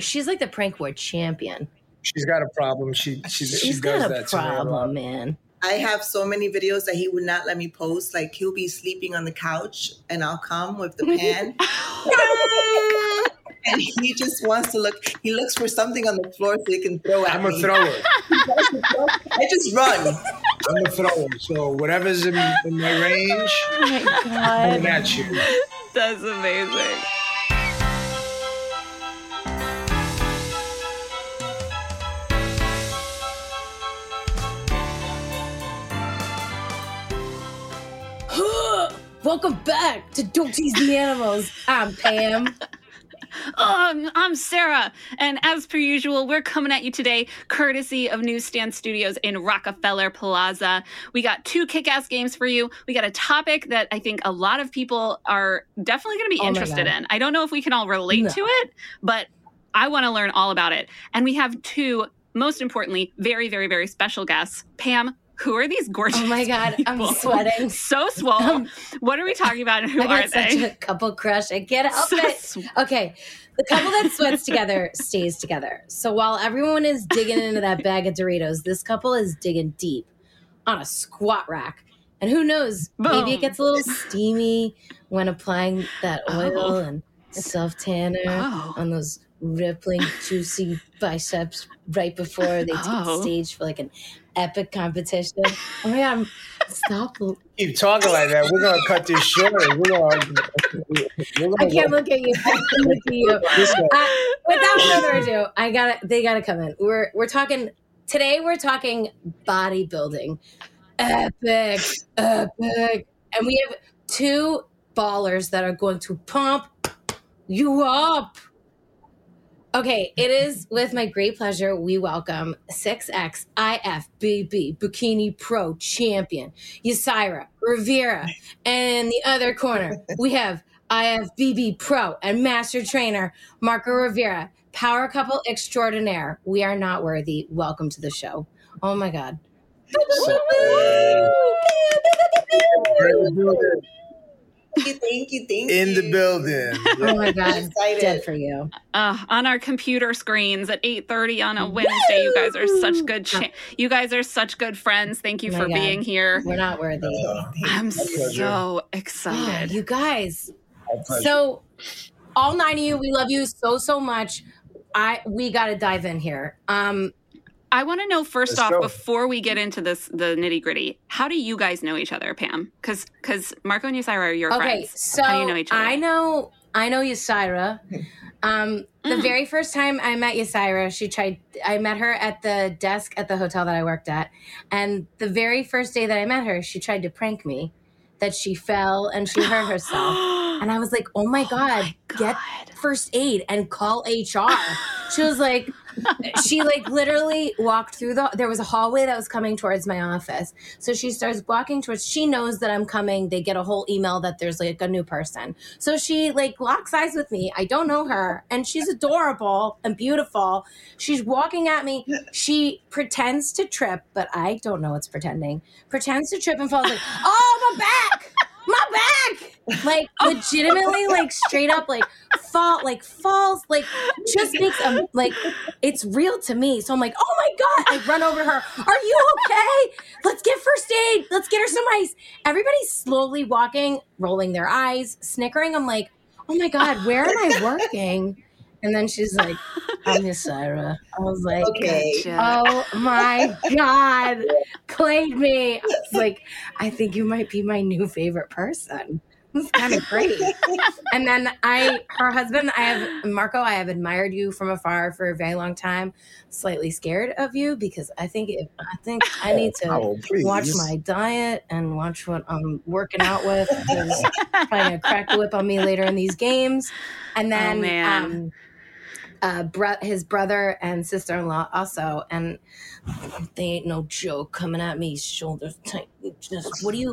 she's like the prank war champion. She's got a problem. She she's, she She's does got a that to me a lot. problem, man. I have so many videos that he would not let me post. Like he'll be sleeping on the couch and I'll come with the pan. and he just wants to look he looks for something on the floor so he can throw at I'm a thrower. I just run. I'm a thrower. So whatever's in, in my range, Oh my coming god. at you. That's amazing. Welcome back to Don't Tease the Animals. I'm Pam. Um, I'm Sarah, and as per usual, we're coming at you today, courtesy of Newsstand Studios in Rockefeller Plaza. We got two kick-ass games for you. We got a topic that I think a lot of people are definitely going to be Oh interested in. I don't know if we can all relate No. to it, but I want to learn all about it. And we have two, most importantly, very, very, very special guests. Pam, who are these gorgeous? Oh my god, I'm sweating. So swole. Um, what are we talking about, and who I are such they? a couple crush. I help So it. sw- Okay, the couple that sweats together stays together. So while everyone is digging into that bag of Doritos, this couple is digging deep on a squat rack. And who knows, maybe it gets a little steamy when applying that oil Oh. and self tanner Oh. on those rippling, juicy biceps right before they take the Oh. stage for like an epic competition. Oh my god, I'm, stop. Keep talking like that. We're gonna cut this short. We're gonna. We're gonna I can't look at you. I can't look at you. This Uh, without further ado, I got to They got to come in. We're we're talking today. We're talking bodybuilding, epic, epic, and we have two ballers that are going to pump you up. Okay, it is with my great pleasure we welcome 6X IFBB Bikini Pro Champion Ysaira Rivera. And in the other corner, we have IFBB Pro and Master Trainer Marco Rivera, Power Couple Extraordinaire. We are not worthy. Welcome to the show. Oh my God. Thank you, thank you, thank you. in the building. Oh my God. Excited. Dead for you. uh, on our computer screens at 8.30 on a wednesday you guys are such good cha- you guys are such good friends thank you Oh for God. being here We're not worthy. i'm pleasure. so Oh, excited you guys, So, all nine of you, we love you so so much. I we got to dive in here. Um, i want to know 1st Let's off go. before we get into this the nitty gritty how do you guys know each other pam because because marco and Ysaira are your okay, friends so how do you know each other I know I know Ysaira. Um, the Mm. very first time I met Ysaira, she tried. I met her at the desk at the hotel that I worked at, and the very first day that I met her, she tried to prank me. That she fell and she hurt herself, and I was like, "Oh my god, my get first aid and call HR. She was like, she like literally walked through the, there was a hallway that was coming towards my office. So she starts walking towards, she knows that I'm coming. They get a whole email that there's like a new person. So she like locks eyes with me. I don't know her and she's adorable and beautiful. She's walking at me. She pretends to trip, but I don't know what's pretending. Pretends to trip and falls like, oh, my back, my back. Like oh. legitimately, like straight up, like fall, like falls, like just makes a like it's real to me. So I'm like, oh my god! I run over to her. Are you okay? Let's get first aid. Let's get her some ice. Everybody's slowly walking, rolling their eyes, snickering. I'm like, oh my god, where am I working? And then she's like, I'm Miss Syra. I was like, Okay. Oh my God. Played me. I was like, I think you might be my new favorite person. It's kind of great. and then I, her husband, I have, Marco, I have admired you from afar for a very long time. Slightly scared of you because I think, if, I think I need to Oh, watch my diet and watch what I'm working out with probably gonna crack the whip on me later in these games. And then Oh, um uh bro- his brother and sister-in-law also and they ain't no joke coming at me shoulders tight just what do you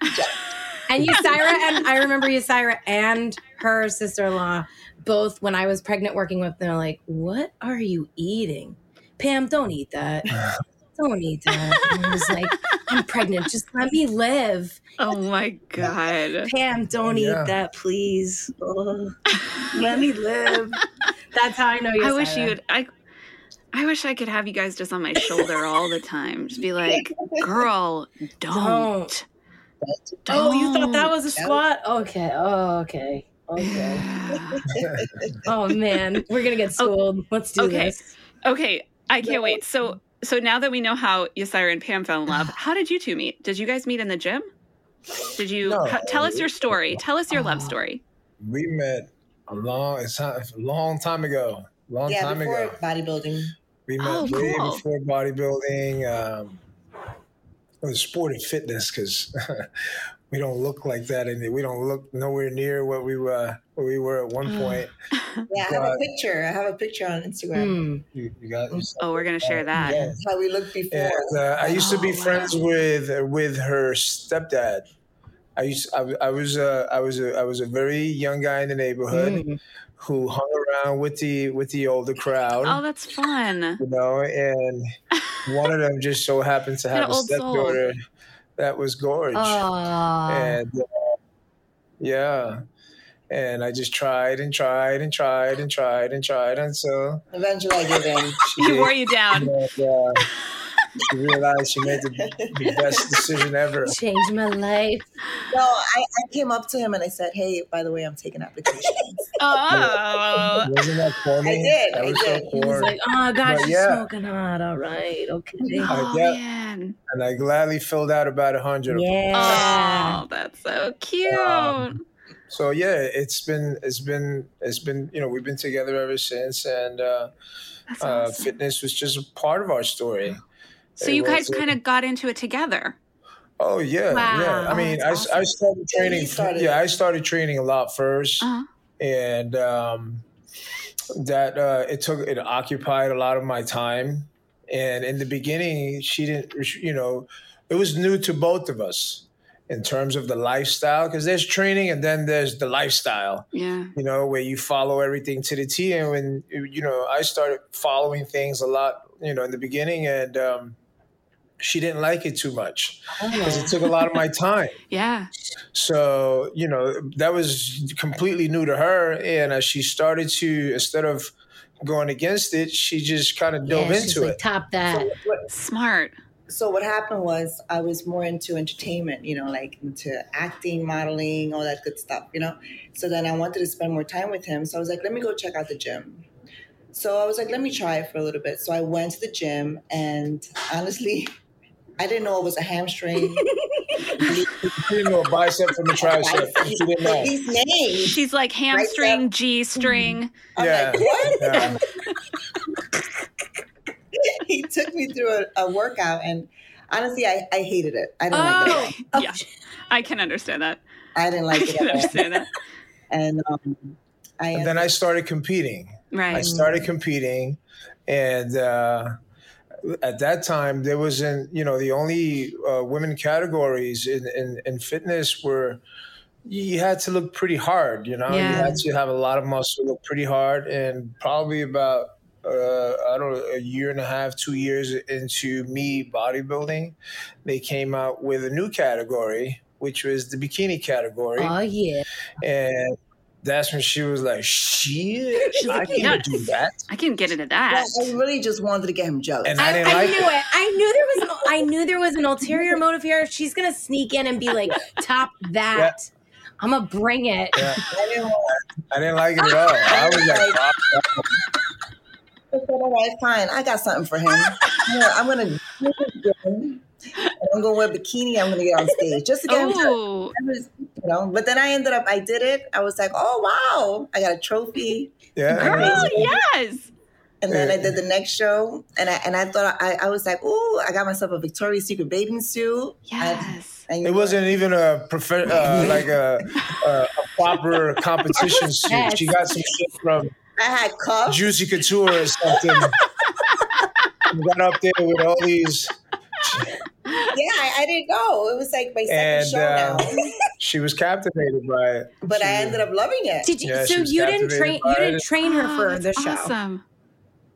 and Ysaira and I remember Ysaira and her sister-in-law both when I was pregnant working with them, like, What are you eating? Pam, don't eat that. Don't eat that. And I was like, I'm pregnant. Just let me live. oh my god Pam, don't Yeah. eat that, please. Ugh. let me live. That's how I know you. I wish you'd. I. I wish I could have you guys just on my shoulder all the time. Just be like, girl, don't. Don't. Oh, you thought that was a squat? Okay. Oh, okay. Okay. oh man, we're gonna get schooled. Let's do Okay. this. Okay, I can't wait. So, so now that we know how Ysaira and Pam fell in love, how did you two meet? Did you guys meet in the gym? Did you No. h- tell us your story? Tell us your love story. We met a long, it's a long time ago. Long yeah, time before ago. bodybuilding. We met Oh, way before bodybuilding. Um, it was sport and fitness because we don't look like that, and we don't look nowhere near what we were. What we were at one point. Yeah, I have a picture. I have a picture on Instagram. Hmm. You, you got. Oh, we're gonna share that. Yeah. That's how we looked before. And uh, I used to be Oh, friends with with her stepdad. I used I, I was uh, I was a, I was a very young guy in the neighborhood Mm. who hung around with the with the older crowd. Oh, that's fun. you know, and one of them just so happened to have a old soul. stepdaughter that was gorge, and uh, yeah, and I just tried and tried and tried and tried and tried until Eventually, I gave in. she, He wore you down. and, uh, she realized she made the, the best decision ever. Changed my life. No, I, I came up to him and I said, "Hey, by the way, I'm taking applications." Oh, Wasn't that corny? I did, That I was did. so He was like, "Oh God, But she's yeah. smoking hot. All right, okay." oh yeah. man. and I gladly filled out about a hundred. Yeah. Oh, that's so cute. Um, So yeah, it's been it's been it's been you know we've been together ever since, and uh, That's uh, fitness was just a part of our story. So it you guys kind of got into it together. Oh yeah, Wow, yeah. I mean, I, that's I started Yeah, training. started. Yeah, I started training a lot 1st Uh-huh. and um, that uh, it took it occupied a lot of my time. And in the beginning, she didn't. You know, it was new to both of us in terms of the lifestyle because there's training and then there's the lifestyle. Yeah. You know, where you follow everything to the T. And when you know, I started following things a lot. You know, in the beginning, and um, she didn't like it too much because it took a lot of my oh. time. Yeah. So, you know, that was completely new to her. And as she started to, instead of going against it, she just kind of dove Yeah, she's into like, it. Top that. So what, Smart. so what happened was I was more into entertainment, you know, like into acting, modeling, all that good stuff, you know. So then I wanted to spend more time with him. So I was like, let me go check out the gym. So I was like, let me try it for a little bit. So I went to the gym, and honestly, I didn't know it was a hamstring. You didn't know a bicep from a tricep. You didn't know. These names. She's like hamstring, G string. Yeah. like, what? Yeah. he took me through a, a workout, and honestly, I, I hated it. I didn't like it. Oh, Yeah. I can understand that. I didn't like I it. can at all. understand that. And um, I And then I started competing. Right. I started competing. And uh, at that time, there wasn't, you know, the only uh, women categories in, in, in fitness were you had to look pretty hard, you know, you had to have a lot of muscle, look pretty hard, and probably about uh, I don't know, a year and a half, two years into me bodybuilding, they came out with a new category, which was the bikini category, oh yeah. and that's when she was like, "Shit, She's I like, can "Yes." do that," I can't get into Well, that. I really just wanted to get him jealous. and I, I, didn't I like knew it. it. I knew there was an I knew there was an ulterior motive here. She's gonna sneak in and be like, top that. I'm gonna bring it. Yeah, I didn't want I didn't like it at all. I was like, "Fuck that." I said, all right, fine. I got something for him. Yeah, I'm gonna do this I'm gonna wear a bikini. I'm gonna get on stage just to get him. Jealous. I was, you know, but then I ended up. I did it. I was like, oh wow, I got a trophy. "Yeah." girl, yes. And then I did the next show, and I and I thought I, I was like, oh, I got myself a Victoria's Secret bathing suit. Yes. And, and It wasn't even a prof- uh, like a, a, a proper competition suit. Yes. She got some shit from I had cuffs. Juicy Couture or something. We got up there with all these. Yeah, I, I didn't know. It was like my second And show uh, now. she was captivated by it. But I ended up loving it. Did you? Yeah, so you didn't train? You didn't it. train her Oh, for the show. Awesome.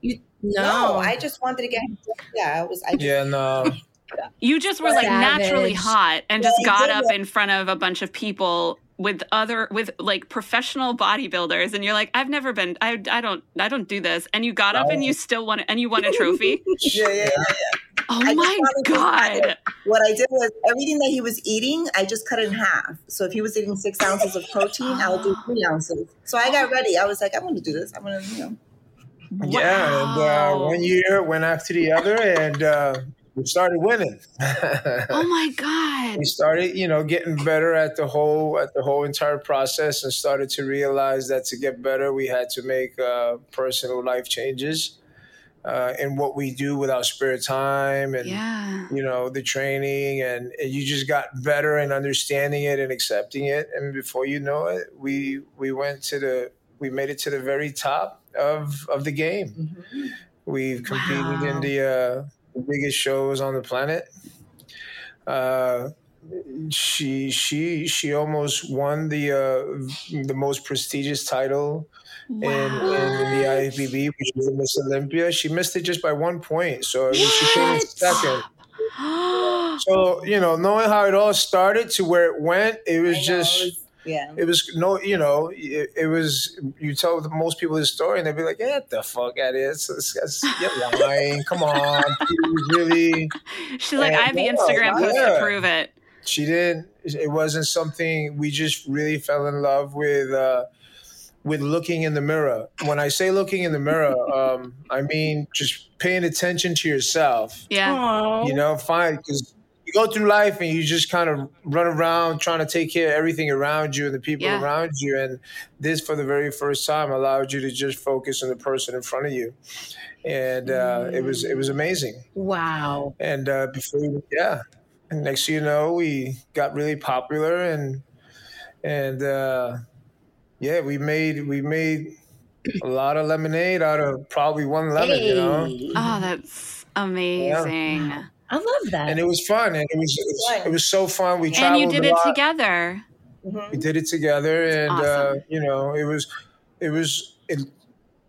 You no, no. I just wanted to get. Yeah, I was. I just, Yeah, no. You just were like Savage. naturally hot and just Yeah, got up in front of a bunch of people with other with like professional bodybuilders and you're like I've never been I I don't I don't do this and you got up and you still won it and you won a trophy. Yeah, yeah, yeah. yeah. Oh I my god. What I did was everything that he was eating, I just cut in half. So if he was eating six ounces of protein, I'll do three ounces. So I got ready. I was like, I'm going to do this. I'm going to, you know. Yeah, and uh, one year went after the other, and uh, we started winning. Oh my god. we started, you know, getting better at the whole at the whole entire process, and started to realize that to get better, we had to make uh, personal life changes uh, in what we do with our spare time and Yeah. you know the training and, and you just got better in understanding it and accepting it and before you know it we we went to the we made it to the very top of of the game we've competed Wow. in the uh the biggest shows on the planet uh she she she almost won the uh the most prestigious title in, in the IFBB, which was Miss Olympia. She missed it just by one point, so she came in second. So you know, knowing how it all started to where it went, it was I just. It was- yeah. It was no, you know, it, it was. You tell the most people this story, and they'd be like, "Yeah, get the fuck out of here! It's, it's, it's, you're lying. Come on, really." She's like, I have the Yeah, Instagram post to prove it. she didn't it wasn't something we just really fell in love with uh with looking in the mirror when i say looking in the mirror um i mean just paying attention to yourself Yeah. you know fine because you go through life and you just kind of run around trying to take care of everything around you and the people Yeah. around you. And this for the very first time allowed you to just focus on the person in front of you. And uh it was it was amazing. Wow. and uh, before yeah, and next thing you know, we got really popular, and and uh, yeah, we made we made a lot of lemonade out of probably one lemon, you know, Oh, that's amazing. I love that. and it was fun, and it was it was, it was so fun. We traveled. And you did a it lot. together. Mhm. We did it together, and uh, you know, it was it was it.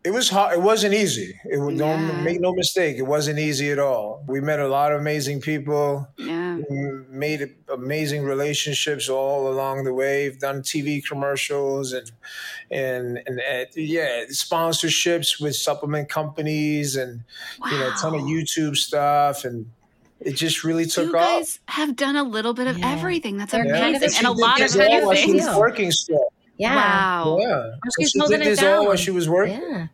It was hard. It wasn't easy. It was, Yeah. don't make no mistake. It wasn't easy at all. We met a lot of amazing people. Yeah. made amazing relationships all along the way. We've done TV commercials and and and, uh, yeah, sponsorships with supplement companies and you know a ton of YouTube stuff and it just really took You off. guys have done a little bit of Yeah. everything. That's They're kind amazing. of- And a she lot did of this all new while she was things. working still. yeah. Wow. Yeah, she's she holding did it this all while down. she was working. Yeah.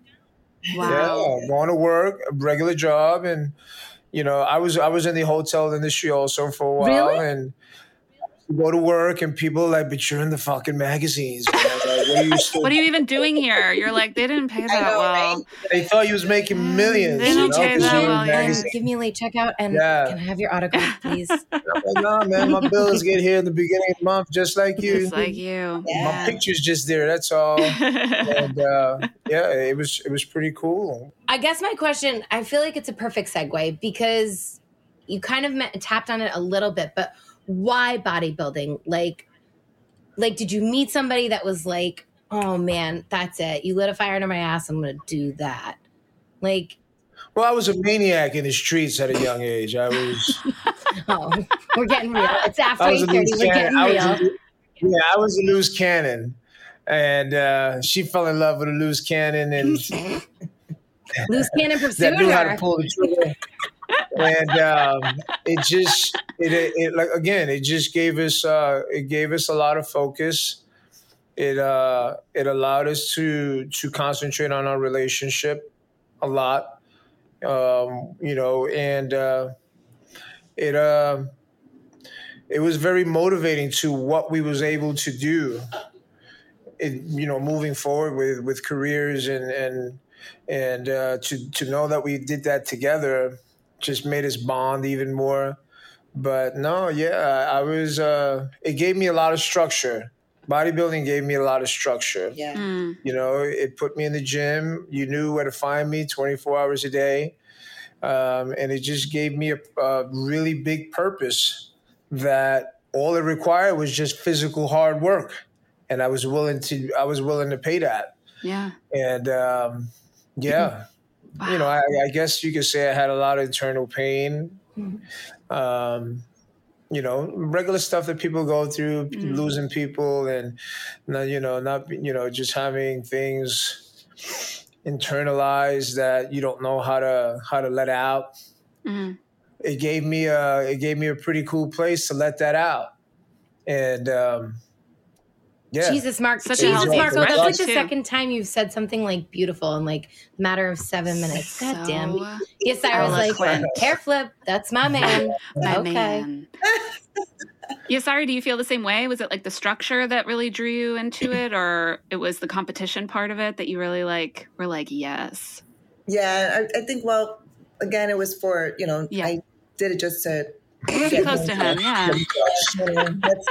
Wow. Yeah, going to work, a regular job, and you know, I was I was in the hotel industry also for a while, Really? and go to work, and people are like, "But you're in the fucking magazines." man." Like, what are you still? What are you even doing here? You're like, they didn't pay that know, well. right? They thought you was making millions. They you don't know, pay 'cause that you in well, yeah. magazines. Give me a late checkout and Yeah. can I have your autograph, please? I'm like, nah, man, my bills get here in the beginning of the month, just like you. Just like you. my picture's just there. That's all. and uh, yeah, it was it was pretty cool. I guess my question, I feel like it's a perfect segue because you kind of met, tapped on it a little bit, but why bodybuilding? Like, like, did you meet somebody that was like, oh man, that's it. You lit a fire under my ass. I'm to do that. Like, Well, I was a maniac in the streets at a young age. I was. oh, we're getting real. It's after I was 8.30. We're getting cannon. I was real. a, yeah, I was a loose cannon, and uh, she fell in love with a loose cannon, and Loose cannon pursued that knew how to her. pull the trigger. And um, it just it, it, it like again it just gave us uh, it gave us a lot of focus. It uh, it allowed us to to concentrate on our relationship a lot, um, you know, and uh, it uh, it was very motivating to what we was able to do. It, you know, moving forward with with careers and and and uh, to to know that we did that together just made us bond even more. But no, yeah, I was. Uh, it gave me a lot of structure. Bodybuilding gave me a lot of structure. Yeah. Mm. You know, it put me in the gym. You knew where to find me 24 hours a day. Um, and it just gave me a, a really big purpose that all it required was just physical hard work. And I was willing to, I was willing to pay that. Yeah. And um, yeah, you know, I, I guess you could say I had a lot of internal pain. Um, you know regular stuff that people go through Mm. losing people and not, you know not you know just having things internalized that you don't know how to how to let out Mhm. it gave me a it gave me a pretty cool place to let that out and um yeah Jesus, Mark. Such a Jesus, healthy Marco. Oh, that's like the too. second time you've said something like beautiful in like a matter of seven minutes. God damn. Yes, I was like hair flip. That's my man. My okay. man. yeah, sorry. Do you feel the same way? Was it like the structure that really drew you into it, or it was the competition part of it that you really like? Were like, yes, Yeah, I, I think. Well, again, it was for you know. Yeah. I did it just to. Be get close to more- him. Yeah. you know, that's-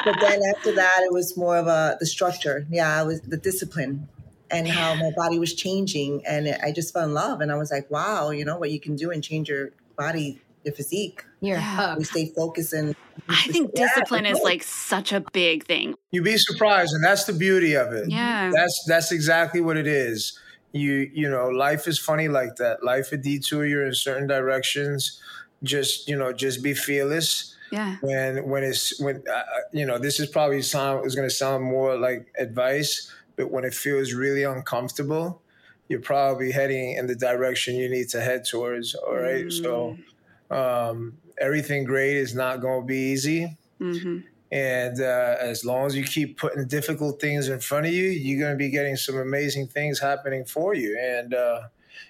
but then after that, it was more of a the structure. Yeah, I was the discipline and how my body was changing, and I just fell in love. And I was like, wow, you know what you can do and change your body, your physique. You're Yeah. We stay focused and. I think Yeah, discipline is like such a big thing. you'd be surprised and that's the beauty of it Yeah. that's that's exactly what it is you you know life is funny like that life would detour You're in certain directions just you know just be fearless Yeah. when when it's when uh, you know this is probably sound is going to sound more like advice but when it feels really uncomfortable you're probably heading in the direction you need to head towards all right so um everything great is not going to be easy hmm and uh, as long as you keep putting difficult things in front of you, you're going to be getting some amazing things happening for you. And uh,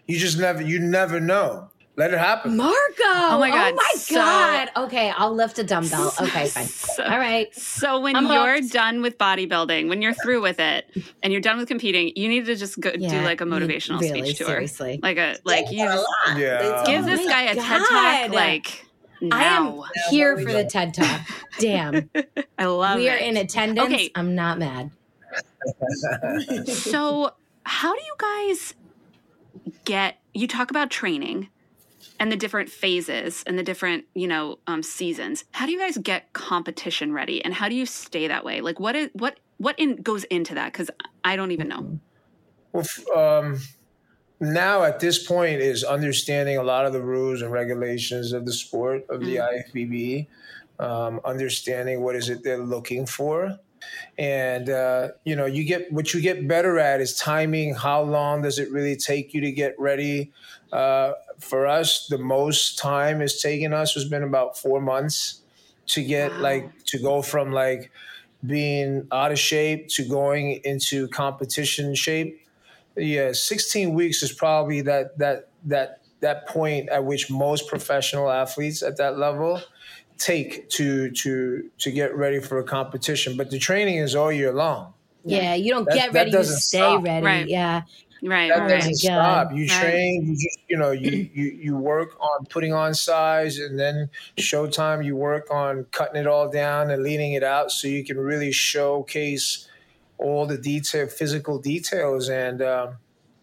you just never, you never know. Let it happen. Marco. Oh my God, Oh my so- God. Okay, I'll lift a dumbbell. Okay, fine. So, All right. so when I'm you're hooked. done with bodybuilding, when you're through with it, and you're done with competing, you need to just go do like a motivational really, speech tour. Seriously. Like a like you a just. Yeah. Give me. this my guy a TED talk. God. Like I am now, here for the. TED Talk. Damn. I love we it. We are in attendance. Okay. I'm not mad. so how do you guys get you talk about training and the different phases and the different you know um, seasons how do you guys get competition ready and how do you stay that way like what is what what in, goes into that because i don't even know Well, um, now at this point is understanding a lot of the rules and regulations of the sport of the IFBB, um, understanding what is it they're looking for, and uh, you know you get what you get better at is timing. How long does it really take you to get ready? Uh, for us, the most time it's taken us has been about four months to get Wow. like to go from like being out of shape to going into competition shape yeah 16 weeks is probably that that that that point at which most professional athletes at that level take to to to get ready for a competition but the training is all year long Yeah, you don't That- get ready, you stay stop. ready. Right. Yeah. Right that my right doesn't God. stop you Right. train you just you know you you you work on putting on size and then showtime you work on cutting it all down and leaning it out so you can really showcase all the detail physical details and um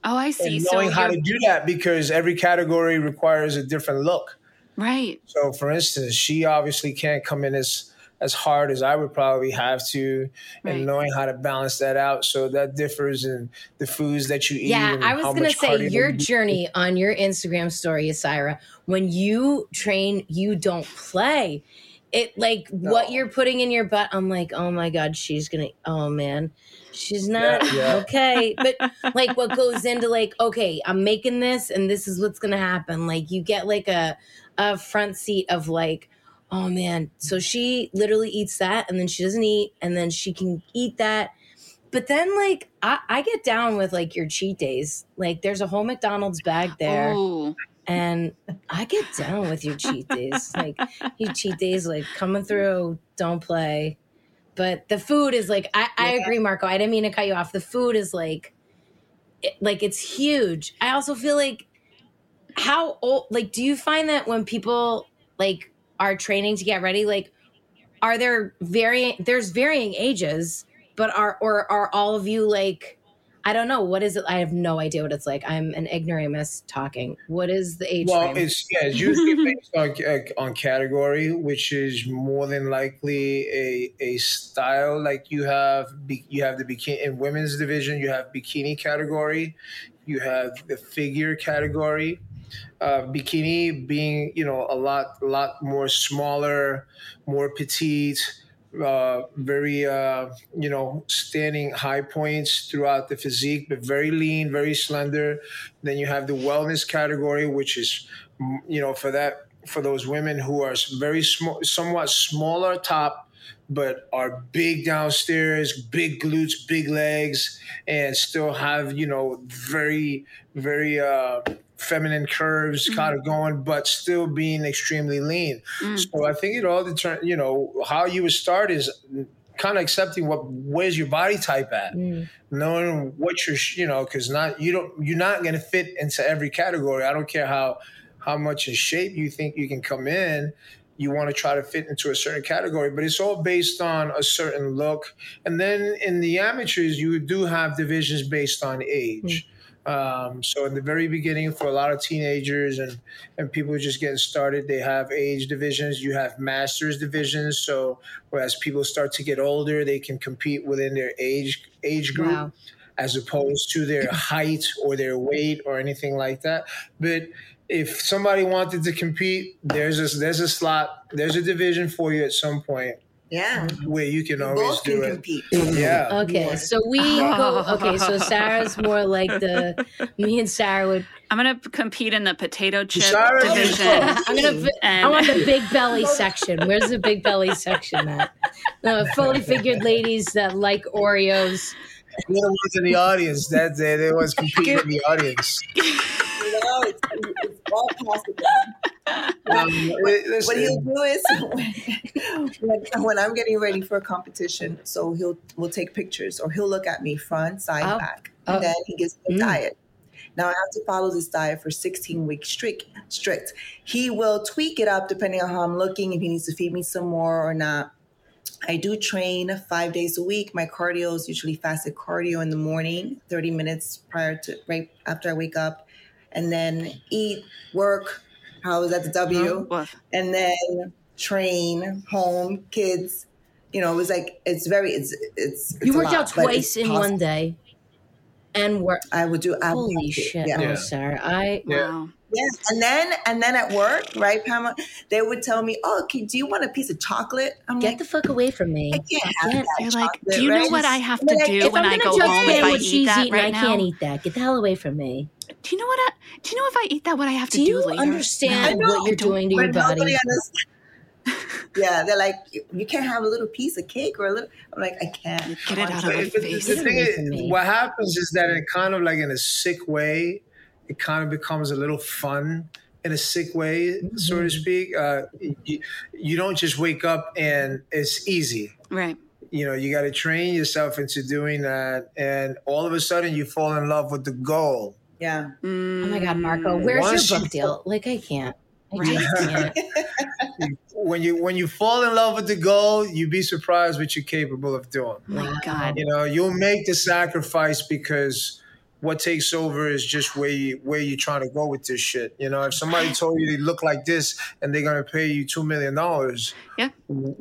oh i see and so knowing how to do that because every category requires a different look. right So, for instance, she obviously can't come in as as hard as I would probably have to, Right. and knowing how to balance that out. So that differs in the foods that you eat. Yeah, I was going to say your journey on your Instagram story, Ysaira, when you train, you don't play. It like what you're putting in your butt. I'm like, oh my God, she's to, oh man, she's not Yeah, yeah. okay. But like what goes into like, okay, I'm making this and this is what's to happen. Like you get like a, a front seat of like, oh man, so she literally eats that and then she doesn't eat and then she can eat that but then like I, I get down with like your cheat days. Like there's a whole McDonald's bag there oh and I get down with your cheat days. Like your cheat days like coming through, don't play. But the food is like I, I Yeah. agree, Marco. I didn't mean to cut you off. The food is like it, like it's huge. I also feel like how old like do you find that when people like are training to get ready, like are there varying there's varying ages, but are or are all of you like I don't know. What is it? I have no idea what it's like. I'm an ignoramus talking. What is the age Well, frame? it's yeah, it's usually based on on category, which is more than likely a a style. Like you have you have the bikini in women's division, you have bikini category, you have the figure category, uh, bikini being you know a lot lot more smaller, more petite, uh, very uh, you know standing high points throughout the physique, but very lean, very slender. Then you have the wellness category, which is mm, you know for that for those women who are very small, somewhat smaller top, but are big downstairs, big glutes, big legs, and still have you know very very uh, feminine curves mm-hmm. kind of going, but still being extremely lean. Mm. So I think it all determines, you know, how you would start is kind of accepting what where's your body type at mm. knowing what you're you know because not you don't you're not going to fit into every category i don't care how how much in shape you think you can come in you want to try to fit into a certain category but it's all based on a certain look and then in the amateurs you do have divisions based on age mm. Um, so in the very beginning, for a lot of teenagers and and people just getting started, they have age divisions. You have masters divisions. So whereas people start to get older, they can compete within their age age group. Wow. As opposed to their height or their weight or anything like that. But if somebody wanted to compete, there's a there's a slot, there's a division for you at some point. Yeah. Where you can always do can it. Compete. Yeah. Mm-hmm. Okay, so we go. Okay, so Sarah's more like the. Me and Sarah would. I'm gonna compete in the potato chip Sarah division. I'm gonna. And... I want the big belly section. Where's the big belly section at? The fully figured ladies that like Oreos. You're the ones in the audience. That's it. They was competing in the audience. you know, it's, it's all possible. Um, what, what he'll do is when, when, I'm getting ready for a competition, so he'll we'll take pictures or he'll look at me front, side, oh. back, and oh. then he gives me a mm. diet. Now I have to follow this diet for 16 weeks strict. Strict. He will tweak it up depending on how I'm looking, if he needs to feed me some more or not. I do train five days a week. My cardio is usually fasted cardio in the morning, 30 minutes prior to right after I wake up and then eat, work. I was at the W, oh, and then train, home, kids. You know, it was like it's very it's it's. it's you worked lot, out twice in one day, and work. I would do holy shit, yeah. Oh, Sarah! I yeah. wow. Yes, and then and then at work, right, Pamela? They would tell me, "Oh, okay, do you want a piece of chocolate?" I'm Get like, the fuck away from me! I can't have can't. You're like, do you know what I have to do when I go home if I eat that right I now? I can't eat that. Get the hell away from me. Do you know what? I, do you know if I eat that, what I have to do, do later? understand no, what you're doing to your body? yeah, they're like, you can't have a little piece of cake or a little. I'm like, I can't. Get it out of my face. The thing is, what happens is that it kind of like in a sick way, it kind of becomes a little fun in a sick way, mm-hmm. so to mm-hmm. speak. Uh, you, you don't just wake up and it's easy. Right you know you got to train yourself into doing that and all of a sudden you fall in love with the goal yeah. Mm. Oh my God, Marco, where's Once your book deal? Like, I can't. I can't. when you when you fall in love with the goal, you'd be surprised what you're capable of doing. Oh my God. You know, you'll make the sacrifice because what takes over is just where you where you're trying to go with this shit. You know, if somebody told you they look like this and they're gonna pay you two million dollars, yeah,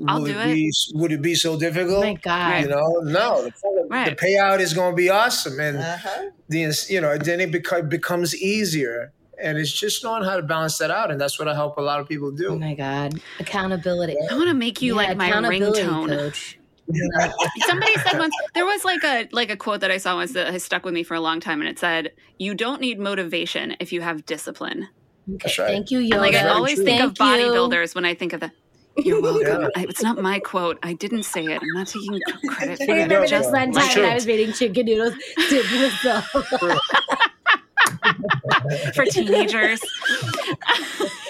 I'll do it. Be, would it be so difficult? Oh my God, you know, no. The, right. the payout is gonna be awesome, and uh-huh. the you know then it beca- becomes easier. And it's just knowing how to balance that out, and that's what I help a lot of people do. Oh my God, accountability! I want to make you yeah, like my ringtone. Coach. Somebody said once there was like a like a quote that I saw once that has stuck with me for a long time, and it said, "You don't need motivation if you have discredit." Right. Thank you, Yoda. like I always think Thank of bodybuilders when I think of that. You're welcome. Yeah. I, it's not my quote. I didn't say it. I'm not taking credit for it. I remember this one time when I was eating chicken noodles to myself. for teenagers.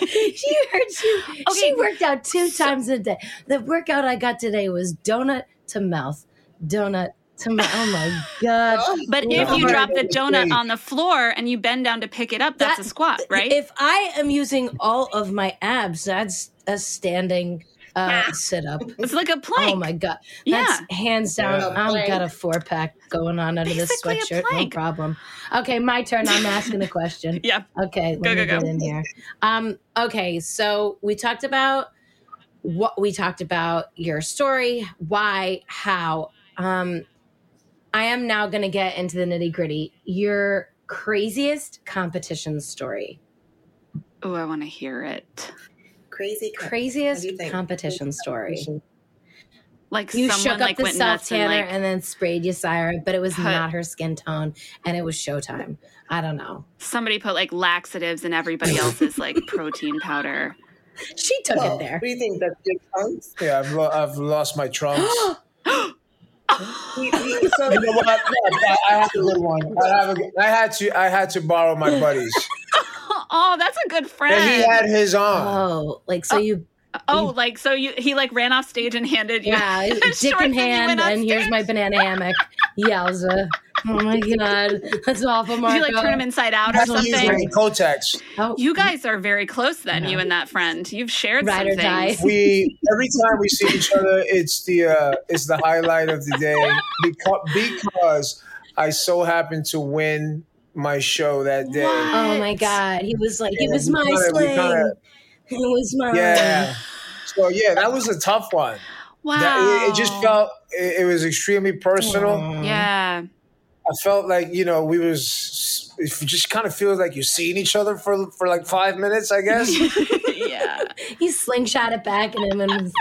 she heard she okay. she worked out two times a day. The workout I got today was donut to mouth, donut to mouth. Oh my god! But if you drop the donut on the floor and you bend down to pick it up, that's that, a squat, right? If I am using all of my abs, that's a standing uh, sit up. It's like a plank. Oh my god! That's yeah. hands down. Yeah, I've got a four pack going on under Basically this sweatshirt. No problem. Okay, my turn. I'm asking the question. yeah. Okay, let go, me go, get go. in here. Um. Okay, so we talked about what we talked about your story, why, how. Um, I am now going to get into the nitty gritty. Your craziest competition story. Oh, I want to hear it. Crazy. Craziest What do you think? competition story. Like You someone shook up like the went self nuts and tanner like and then sprayed Ysaira, but it was Put- not her skin tone, and it was showtime. I don't know. somebody put like laxatives in everybody else's like protein powder. She took Well, it there. What do you think? That's your tongues? Yeah, I've, lo- I've lost my trunks. We- we- so You know what? I, I have a good one. I, have a, good- I had to. I had to borrow my buddy's, Oh, that's a good friend. and he had his on. Oh, like so oh, you, oh, like so you he like ran off stage and handed you yeah, dick shorts in and hand, went on and here's my banana hammock. Yowza. Oh my god, that's awful, Did you like turn him inside out or That's he's something? wearing Kotex. Oh, You guys are very close then, you and that friend. You've shared Ride some or die. things. We every time we see each other, it's the uh, it's the highlight of the day because because I so happened to win my show that day. What? oh my god, he was like, he Yeah, was my kinda- sling. kinda- It was mine. Yeah. So yeah, that was a tough one. Wow. That, it, it just felt it, it was extremely personal. Yeah. I felt like you know we was it just kind of feels like you're seeing each other for for like five minutes, I guess. yeah. He slingshot it back at him and was,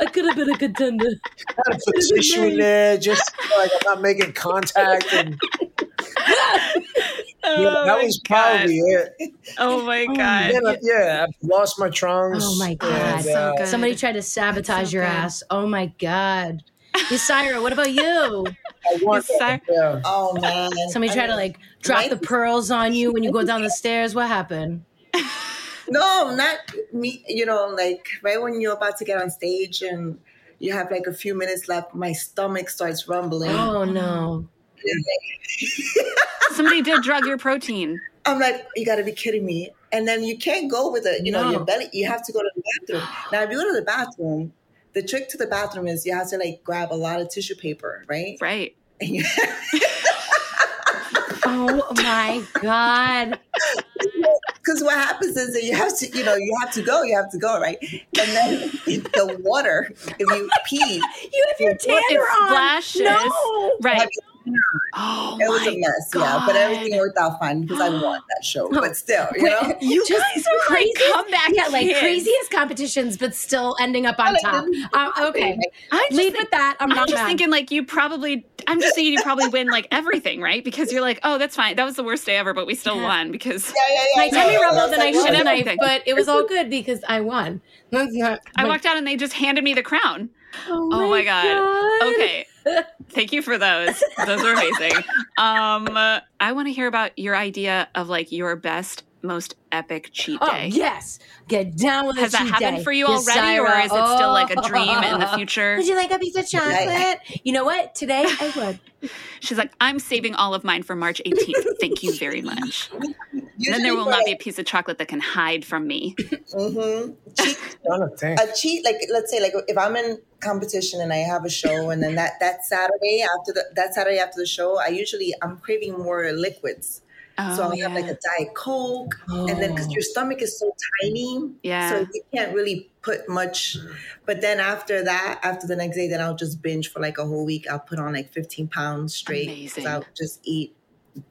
I could have been a contender. kind of put tissue in there, just like I'm not making contact, and Oh yeah, that my was God. probably it. Oh my god. Then, uh, yeah, I've lost my trunks. Oh my God. and, So uh, good. Somebody tried to sabotage so your good. ass. Oh my god. Ysaira, what about you? I want Yes, that, yeah. Oh uh, man. Somebody I tried to like drop right? the pearls on you when you go down the stairs. What happened? No, not me. You know, like right when you're about to get on stage and you have like a few minutes left, my stomach starts rumbling. Oh no. Somebody did drug your protein. I'm like, you got to be kidding me. And then you can't go with it. You know, your belly. You have to go to the bathroom. Now, if you go to the bathroom, the trick to the bathroom is you have to like grab a lot of tissue paper, right? Right. You, Oh my god. Because what happens is that you have to, you know, you have to go, you have to go, right? And then the water, if you pee, You have your tanner It on. splashes. No. Right. Oh it was a mess, yeah. But everything worked out fine because I won that show. But still, you know, You just guys are like craziest- comeback Yeah, like craziest competitions, but still ending up on top. Uh, okay. I just Lead think- with that. I'm I'm not just mad. thinking like you probably I'm just thinking you probably win like everything, right? Because you're like, oh, that's fine. That was the worst day ever, but we still Yeah. won because yeah, yeah, yeah. my tummy no, rumbled and I like, should have everything. but it was all good because I won. That's not. I walked out and they just handed me the crown. Oh, Oh my god. God. Okay. Thank you for those. Those are amazing. Um I want to hear about your idea of like your best most epic cheat Oh day. yes, get down with Has a that happened day. for you Yes, already or is it still like a dream in the Oh. future? Would you like a piece of chocolate? You know what? Today I would. She's like, I'm saving all of mine for March 18th. Thank you very much. then there will not be a piece of chocolate that can hide from me. Mm-hmm. trying to think. a cheat like let's say like if i'm in competition and i have a show and then that that saturday after the that saturday after the show i usually i'm craving more liquids Oh, so i'll yeah. have like a diet coke and then because your stomach is so tiny Yeah. so you can't really put much but then after that after the next day then i'll just binge for like a whole week i'll put on like 15 pounds straight Amazing. i'll just eat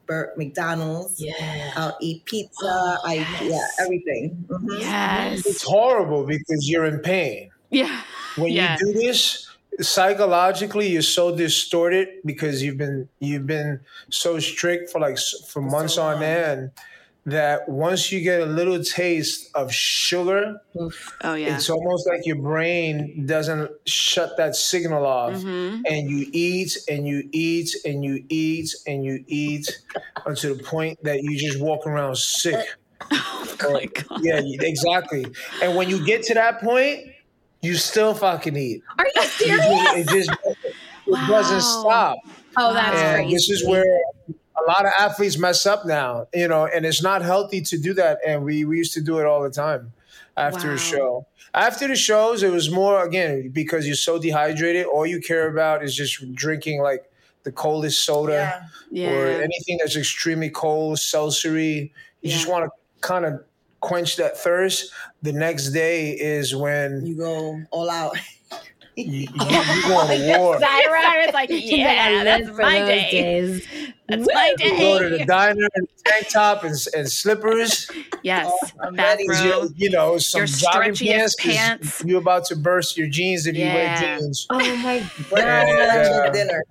Bur- mcdonald's Yeah. i'll eat pizza Oh, i yeah everything Mhm. yes. It's horrible because you're in pain. Yeah. When Yeah. you do this, psychologically you're so distorted because you've been you've been so strict for like for months so on end that once you get a little taste of sugar, Oh, yeah. it's almost like your brain doesn't shut that signal off. Mhm. And you eat and you eat and you eat and you eat until the point that you just walk around sick. Oh, my God. Yeah, exactly. And when you get to that point, you still fucking eat. Are you serious? just- it just it doesn't stop. Oh, that's and crazy. this is where a lot of athletes mess up now, you know, and it's not healthy to do that. And we, we used to do it all the time after Wow. a show. After the shows, it was more again because you're so dehydrated. All you care about is just drinking like the coldest soda yeah or anything that's extremely cold, seltzery. You just want to kind of quench that thirst. The next day is when you go all out you, you, you go to war. Syra's like, You yeah, better that's my day. days. That's my You go to the diner in tank top and, and slippers. Yes, Oh, I'm You, you know, some Your jogging stretchiest pants. 'cause pants. You're about to burst your jeans if you wear jeans. Oh my We're Yeah, going yeah. to dinner.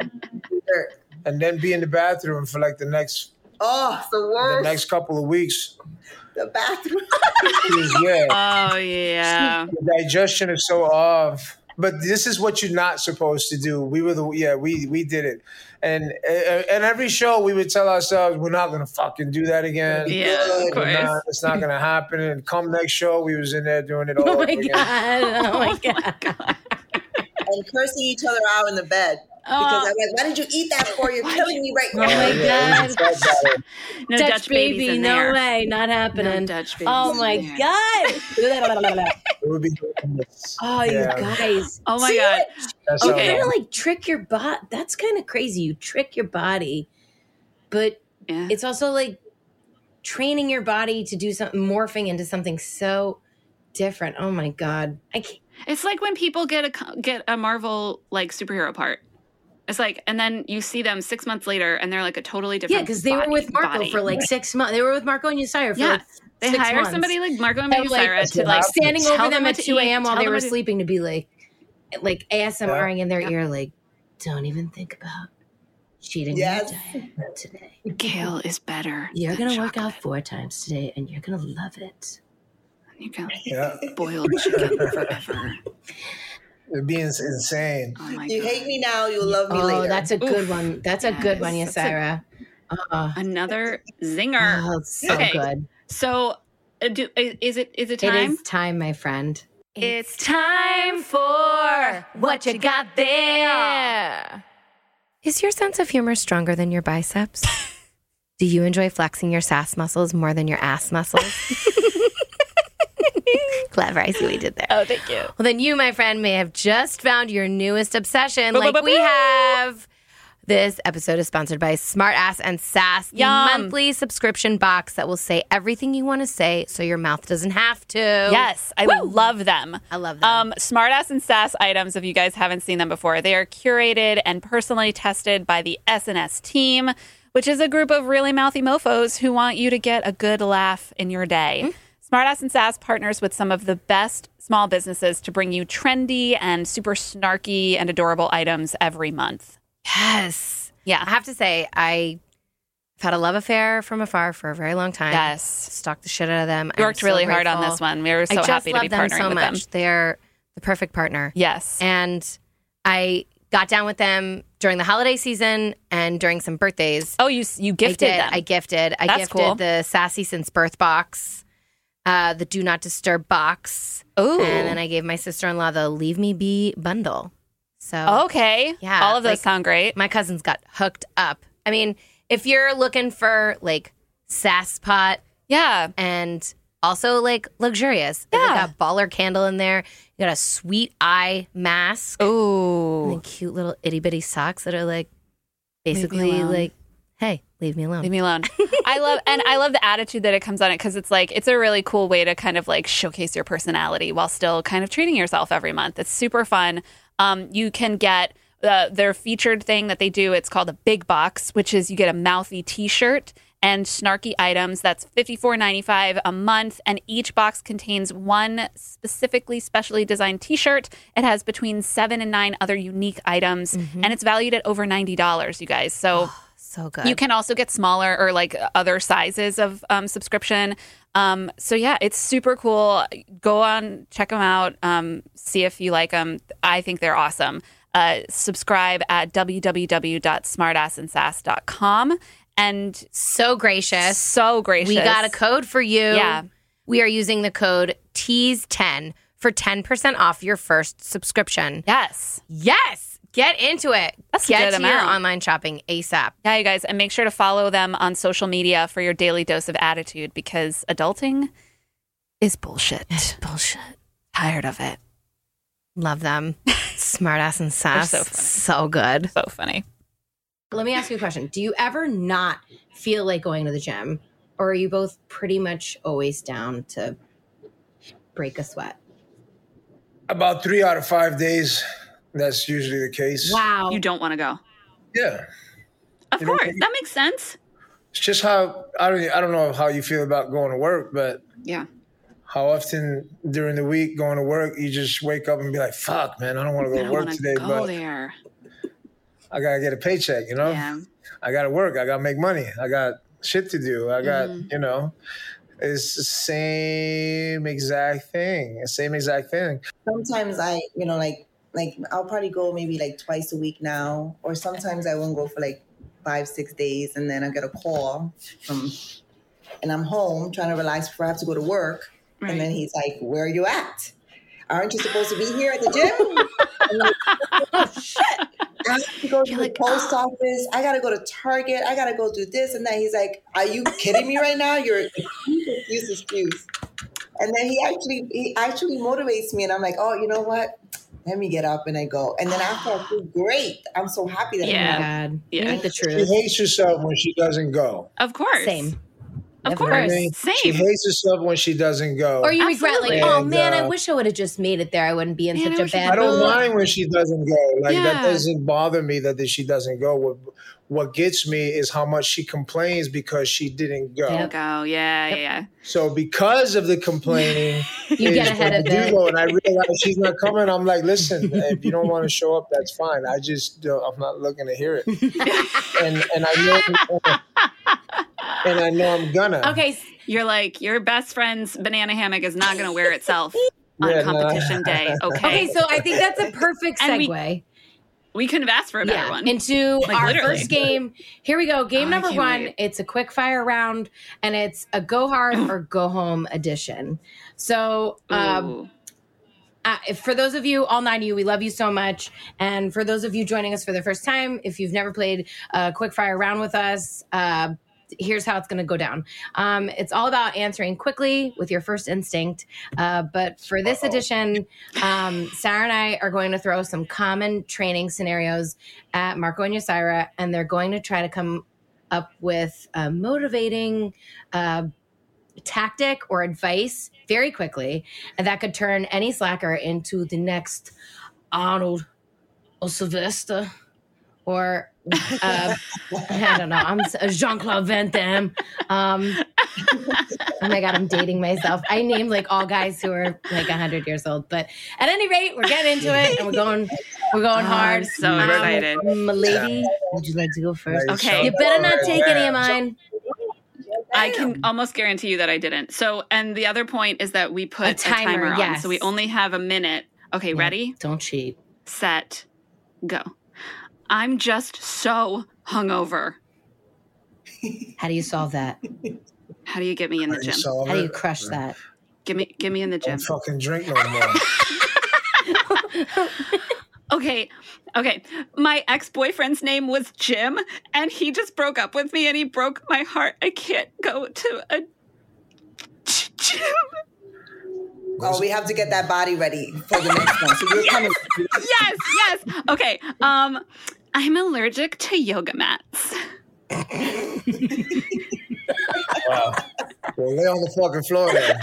And then be in the bathroom for like the next Oh, it's the the next couple of weeks. The bathroom. yeah. Oh yeah. the digestion is so off. But this is what you're not supposed to do. We were the yeah, we we did it, and uh, and every show we would tell ourselves we're not gonna fucking do that again. Yeah, of course. not- it's not gonna happen. And come next show, we was in there doing it all Oh my again. god! Oh my god! and cursing each other out in the bed. Because uh, Oh, I'm why did you eat that for? You're killing me right now. Oh my Yeah, God. we no Dutch, Dutch, baby, in no there. way, not No happening. Dutch babies. oh my there. god! It would be doing this. Oh, you guys! Oh my See, god. That's You Okay. kind of like trick your body. That's kind of crazy. You trick your body, but Yeah. it's also like training your body to do something, morphing into something so different. Oh my god! I can't. It's like when people get a get a Marvel like superhero part. It's like, and then you see them six months later, and they're like a totally different. Yeah, because they were with Marco body. for like six months. They were with Marco and Ysaira for Yeah, like They six hire months. somebody like Marco and And, like, Sarah to like standing tell over them them at 2 a.m. while they were to- sleeping to be like, like ASMRing in their Yeah. ear, like, don't even think about cheating Yes. your diet today. Kale is better. You're than gonna work out four times today, and you're gonna love it. You can Yeah, boil chicken forever. it'd be insane. Oh You god! hate me now, you'll love me Oh, later. that's a good Oof. one. That's a good one, Yes, that's a- Ysaira. Oh, Another zinger. oh, so Okay. good. So, uh, do, is it is it It time? is time, my friend. It's time for what you got there. Is your sense of humor stronger than your biceps? Do you enjoy flexing your sass muscles more than your ass muscles? Clever. I see what you did there. Oh, thank you. Well, then you, my friend, may have just found your newest obsession, Boo, like boo, boo, we boo. have. This episode is sponsored by Smartass and Sass, the Yum. monthly subscription box that will say everything you want to say so your mouth doesn't have to. Yes, I love them. I love them. Um, Smartass and Sass items, if you guys haven't seen them before, they are curated and personally tested by the SNS team, which is a group of really mouthy mofos who want you to get a good laugh in your day. Smartass and Sass partners with some of the best small businesses to bring you trendy and super snarky and adorable items every month. Yes. Yeah. I have to say, I've had a love affair from afar for a very long time. Yes. Stalked the shit out of them. We worked so really hard on this one. We were so happy to be them partnering so with much. them. They're the perfect partner. Yes. And I got down with them during the holiday season and during some birthdays. oh, you you gifted I did. them. I gifted. I That's gifted cool. the Sassy Since Birth box, uh, the Do Not Disturb box, Ooh. and then I gave my sister in law the Leave Me Be bundle. So okay. Yeah, All of those like- sound great. my cousins got hooked up. I mean, if you're looking for like sass pot Yeah. and also like luxurious, yeah. Yeah. got baller candle in there. You got a sweet eye mask. Oh. And cute little itty bitty socks that are like basically like, hey, leave me alone. Leave me alone. I love and I love the attitude that it comes on it because it's like it's a really cool way to kind of like showcase your personality while still kind of treating yourself every month. It's super fun. Um, you can get uh, their featured thing that they do. It's called a big box, which is you get a mouthy T-shirt and snarky items. That's fifty four ninety five a month, and each box contains one specifically specially designed T-shirt. It has between seven and nine other unique items, and it's valued at over ninety dollars. You guys, so. so good. You can also get smaller or like other sizes of um, subscription. Um, so yeah, it's super cool. Go on, check them out. Um, see if you like them. I think they're awesome. Uh, subscribe at www.smartassandsass.com and so gracious. so gracious. We got a code for you. Yeah. We are using the code TEASE10 for 10% off your first subscription. Yes. Yes. Get into it. That's a Get good to your amount. online shopping ASAP. Yeah, you guys, and make sure to follow them on social media for your daily dose of attitude because adulting is bullshit. Bullshit. Tired of it. Love them. Smartass and sass. so funny. so good. So funny. Let me ask you a question. Do you ever not feel like going to the gym? Or are you both pretty much always down to break a sweat? About three out of five days, that's usually the case. Wow. You don't want to go. Yeah. Of You know, course, that makes sense. It's just how I don't I don't know how you feel about going to work, but Yeah. how often during the week going to work you just wake up and be like, "Fuck, man, I don't want to go to work today, go but there. I gotta get a paycheck. You know, Yeah. I gotta work. I gotta make money. I got shit to do. I got Mhm. you know." It's the same exact thing. Same exact thing. sometimes I, you know, like like I'll probably go maybe like twice a week now, or sometimes I won't go for like five, six days, and then I get a call from, and I'm home trying to relax before I have to go to work, Right. and then he's like, "Where are you at? Aren't you supposed to be here at the gym?" I'm like, oh shit! I have to go to You're the like, post oh. office. I gotta go to Target. I gotta go do this and that. He's like, "Are you kidding me right now? You're excuse, excuse." And then he actually he actually motivates me, and I'm like, "Oh, you know what? Let me get up and I go." And then after I feel great, I'm so happy that Yeah. I'm God. Yeah. You need the She hates herself when she doesn't go. Of course. Same. Of Of course. course. She Same. hates herself when she doesn't go. Or you regret, like, oh And, man, I uh, wish I would have just made it there. I wouldn't be in Man, such a wish I bad I don't mood. mind when she doesn't go. Like Yeah. that doesn't bother me that she doesn't go. What what gets me is how much she complains because she didn't go. Yep. Go. Yeah. Yep. Yeah. So because of the complaining, You is get ahead when of I do it. go and I realize she's not coming. I'm like, listen, if you don't want to show up, that's fine. I just don't, I'm not looking to hear it. and and I know and I know I'm gonna. Okay, s- You're like your best friend's banana hammock is not going to wear itself on Yeah, no. competition day. Okay. okay, so I think that's a perfect And we- segue. we couldn't have asked for a better yeah, one. into Like, our literally. first game. Here we go. Game Oh, number one. wait. It's a quick fire round, and it's a go hard or go home edition. So, um, uh, if- for those of you, all nine of you, we love you so much. And for those of you joining us for the first time, if you've never played a quick fire round with us, uh, here's how it's going to go down. Um, it's all about answering quickly with your first instinct. Uh, but for this edition, um, Sarah and I are going to throw some common training scenarios at Marco and Ysaira, and they're going to try to come up with a motivating uh, tactic or advice very quickly, and that could turn any slacker into the next Arnold or Sylvester or uh, I don't know. I'm Jean Claude Van Damme. Um, oh my god, I'm dating myself. I named like all guys who are like 100 years old, but at any rate, we're getting into it and we're going, we're going Oh, hard. I'm so Um, excited. my lady, would you like to go first? Okay. You better not take any of Yeah. mine. I can almost guarantee you that I didn't. So, and the other point is that we put A a timer, timer, on, yes. so we only have a minute. Okay, Yeah. ready, Don't cheat. set, go. I'm just so hungover. How do you solve that? How do you get me in the gym? How do you crush that? Give me, give me in the gym. Don't fucking drink no more. Okay, okay. My ex boyfriend's name was Jim, and he just broke up with me, and he broke my heart. I can't go to a gym. Oh, we have to get that body ready for the next one. So you're coming. Yes, yes. Okay. Um, I'm allergic to yoga mats. Wow. Well, lay on the fucking floor then.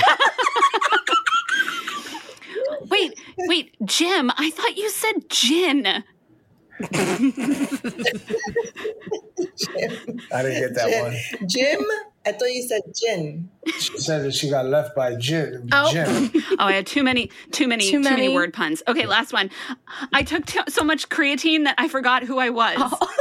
Wait, wait, Jim. I thought you said gin. Jim. I didn't get that one. Jim, I thought you said gin. She said that she got left by Jim. Oh. Jim. Oh, I had too many, too many, Too too many, many? word puns. Okay, last one. I took t- so much creatine that I forgot who I was. Oh.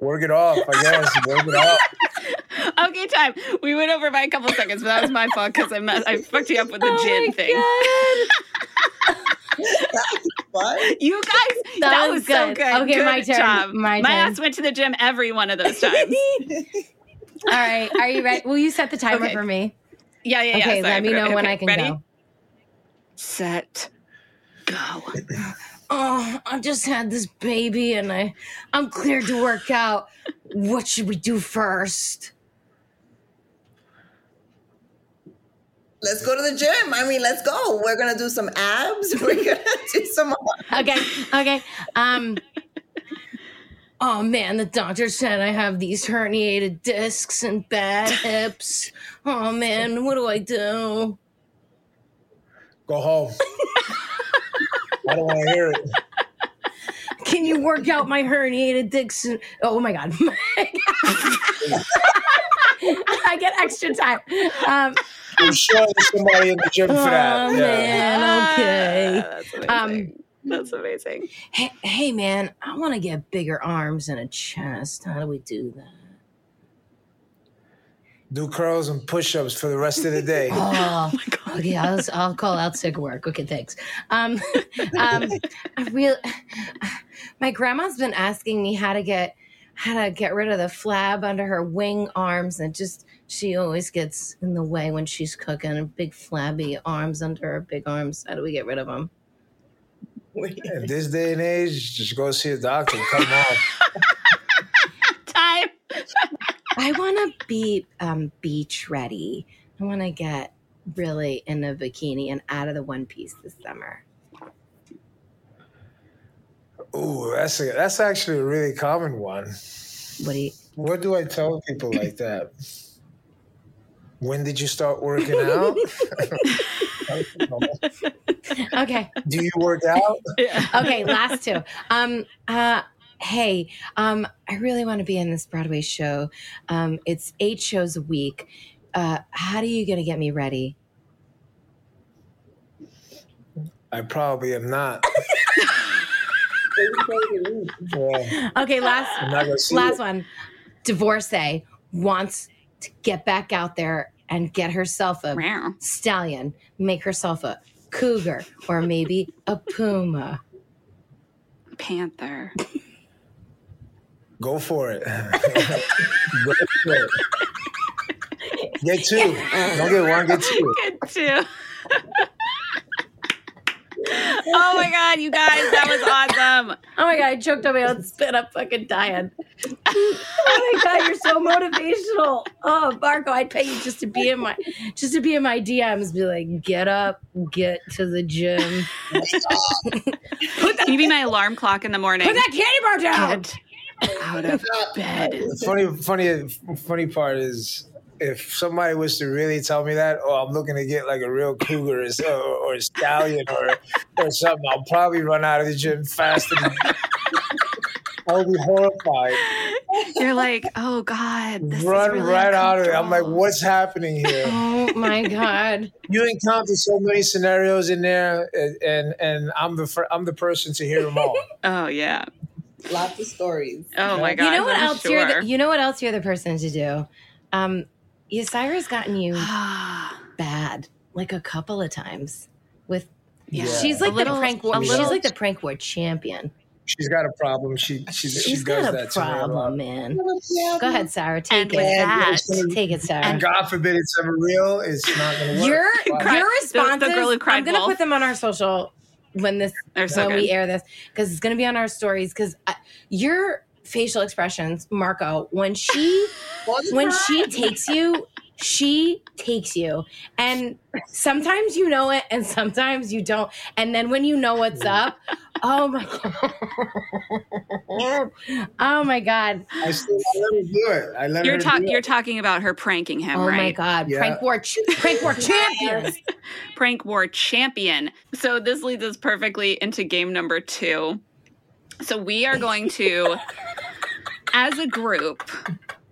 Work it off, I guess. Work it off. Okay, time. We went over by a couple seconds, but that was my fault because I mess- I fucked you up with the Oh gin my thing. What? You guys, that, was was, so good. good. Okay, Good my turn. job. My my turn. ass went to the gym every one of those times. All right. Are you ready? Will you set the timer Okay. for me? Yeah, yeah, yeah. Okay, sorry, let me put it- know when I can ready? go. Set, go. Oh, I just had this baby and I I'm cleared to work out. What should we do first? Let's go to the gym. I mean, let's go. We're gonna do some abs. We're gonna do some. Okay, okay. Um Oh man, the doctor said I have these herniated discs and bad hips. Oh man, what do I do? Go home. I don't want to hear it. Can you work out my herniated discs? Oh my god. I get extra time. Um, I'm sure there's somebody in the gym for that. Oh, yeah. man. okay. Ah, that's amazing. Um, that's amazing. hey, hey, man, I want to get bigger arms and a chest. How do we do that? Do curls and push-ups for the rest of the day. Oh, okay. I'll, I'll call out sick work. Okay, thanks. Um, um, I real, my grandma's been asking me how to get how to get rid of the flab under her wing arms, and just she always gets in the way when she's cooking. And big flabby arms under her big arms. How do we get rid of them? In this day and age, just go see a doctor and cut them off. Time. I want to be um, beach ready. I want to get really in a bikini and out of the one piece this summer. Ooh, that's a, that's actually a really common one. What do you? What do I tell people like that? When did you start working out? Okay. do you work out? Yeah. okay, last two. Um, uh, hey, um, I really want to be in this Broadway show. Um, it's eight shows a week. Uh, how are you gonna get me ready? I probably am not. Yeah, Okay, last I'm not gonna see last it. one. Divorcee wants to get back out there and get herself a Meow. stallion, make herself a cougar, or maybe a puma. Panther. Go for it. Go for it. Get two. Don't get one, get two. Get too. oh my god, you guys, that was awesome. Oh my god, I choked on my own spit. I'm fucking dying. oh my god, you're so motivational. Oh, Marco, I'd pay you just to be in my just to be in my DMs. Be like, get up, get to the gym. Can you be my alarm clock in the morning? Put that candy bar down. Get out of bed. The funny, funny, funny part is if somebody was to really tell me that, oh, I'm looking to get like a real cougar or, so- or a stallion or or something, I'll probably run out of the gym faster. Than, I would be horrified. You're like, oh god, this is Run really right out of it. I'm like, what's happening here? Oh my god. You encounter so many scenarios in there, and and, and I'm the fir- I'm the person to hear them all. Oh yeah. Lots of stories. Oh my god. you know what I'm else you're the, you know what else you're the person to do? Um Ysaira's gotten you bad like a couple of times with Yeah. she's like A little- the prank war a she's like the prank war champion. She's got a problem. She she, she She's does got a that to me a lot. problem, man. Go ahead, Sarah. Take and with it. that, Take it, Sarah. And God forbid it's ever real. It's not going to work. Your Wow. your The- responses. the girl who cried I'm gonna put them on our social when this They're so when we air this because it's gonna be on our stories. Because uh, your facial expressions, Marco, when she when she takes you, she takes you, and sometimes you know it, and sometimes you don't. And then when you know what's up, oh my god, oh my god, I still I let her do it. I let you're her talking. do it. You're talking about her pranking him, oh right? Oh my god, Yeah. prank war, ch- prank war champions. prank war champion. So this leads us perfectly into game number two. So we are going to, as a group,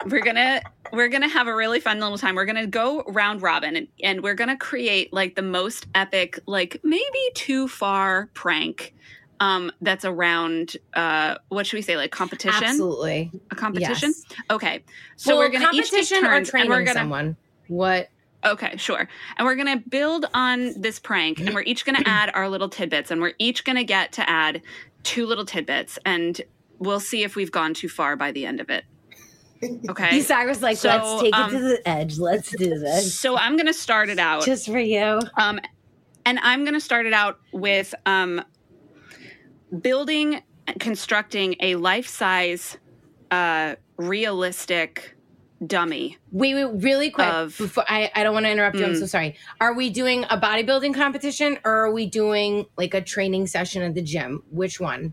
we're gonna we're gonna have a really fun little time. We're gonna go round robin and, and we're gonna create like the most epic, like maybe too far prank. Um, that's around uh what should we say, like competition? Absolutely. A competition? Yes. Okay. So well, we're gonna each take or turns and we're gonna someone. What? Okay, sure. And we're going to build on this prank and we're each going to add our little tidbits and we're each going to get to add two little tidbits and we'll see if we've gone too far by the end of it. Okay? Cyrus like, So, let's take um, it to the edge. Let's do this. So I'm going to start it out. Just for you. Um, and I'm going to start it out with um, building constructing a life size, uh, realistic dummy. Wait, wait, really quick. Of- before I, I don't want to interrupt you. I'm Mm. so sorry. Are we doing a bodybuilding competition or are we doing like a training session at the gym? Which one?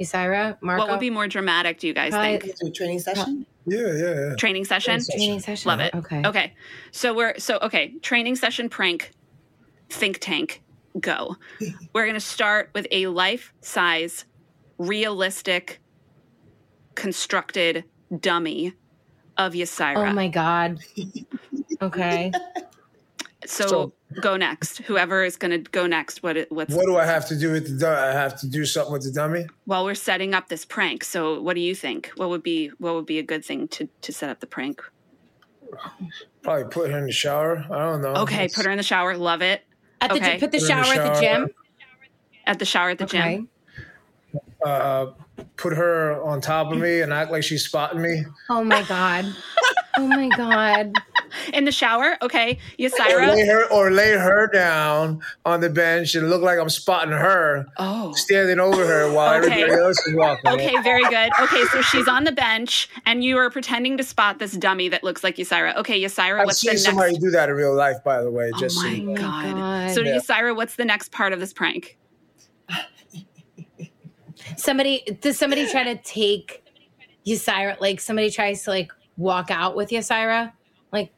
Ysaira, Marco? What would be more dramatic, do you guys Probably- think? A training session. Yeah, yeah, yeah. Training session? training session? Love it. Okay. Okay. So we're so okay, training session prank think tank go. We're going to start with a life size realistic constructed dummy of Ysaira. Oh my god. Okay. so, So- go next. Whoever is going to go next. What? it- What's? What do I have to do with the dummy? I have to do something with the dummy. While we're setting up this prank, so what do you think? What would be what would be a good thing to to set up the prank? Probably put her in the shower. I don't know. Okay, put her in the shower. Love it. At the Okay. put the Put her in shower the at the gym. At the shower at the Okay. gym. Uh, put her on top of me and act like she's spotting me. Oh my god. Oh my god. In the shower. Okay, Or lay Ysaira. her, or lay her down on the bench and look like I'm spotting her, Oh. standing over her while Okay. everybody else is walking. in. Okay, very good. Okay, so she's on the bench, and you are pretending to spot this dummy that looks like Ysaira. Okay, Ysaira, I've what's the seen next? somebody do that in real life, by the way. Just oh so my you know. god. God. So, Yeah. Ysaira, what's the next part of this prank? Somebody does somebody try to take Ysaira like somebody tries to like walk out with Ysaira? Like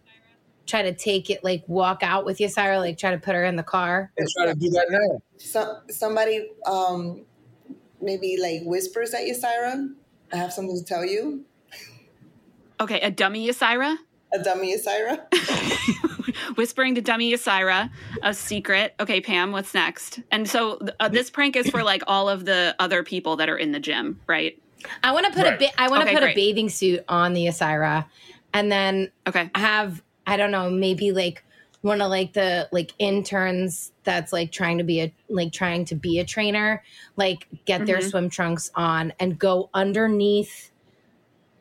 try to take it like walk out with Ysaira, like try to put her in the car. They try to do that now. So, somebody um, maybe like whispers at you, Ysaira. I have something to tell you. Okay, a dummy Ysaira, A dummy Ysaira. whispering to dummy Ysaira a secret. Okay, Pam, what's next? And so uh, this prank is for like all of the other people that are in the gym, right? I want to put a Right. bit I want to Okay, put great. a bathing suit on the Ysaira, and then Okay. have I don't know, maybe like one of like the like interns that's like trying to be a like trying to be a trainer, like get their Mhm. swim trunks on and go underneath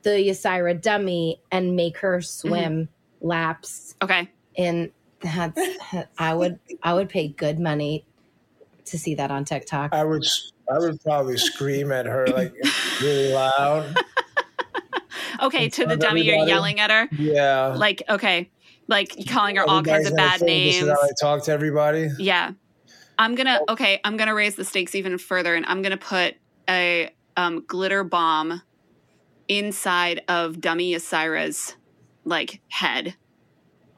the Ysaira dummy and make her swim laps Okay. And that's I would I would pay good money to see that on TikTok. I would, I would probably scream at her like really loud. Okay, to the front of dummy, you're yelling at her. Yeah. Like, okay, like calling her all kinds of bad think This names. is how I talk to everybody. Yeah. I'm gonna okay, I'm gonna raise the stakes even further and I'm gonna put a um, glitter bomb inside of dummy Ysaira's like head.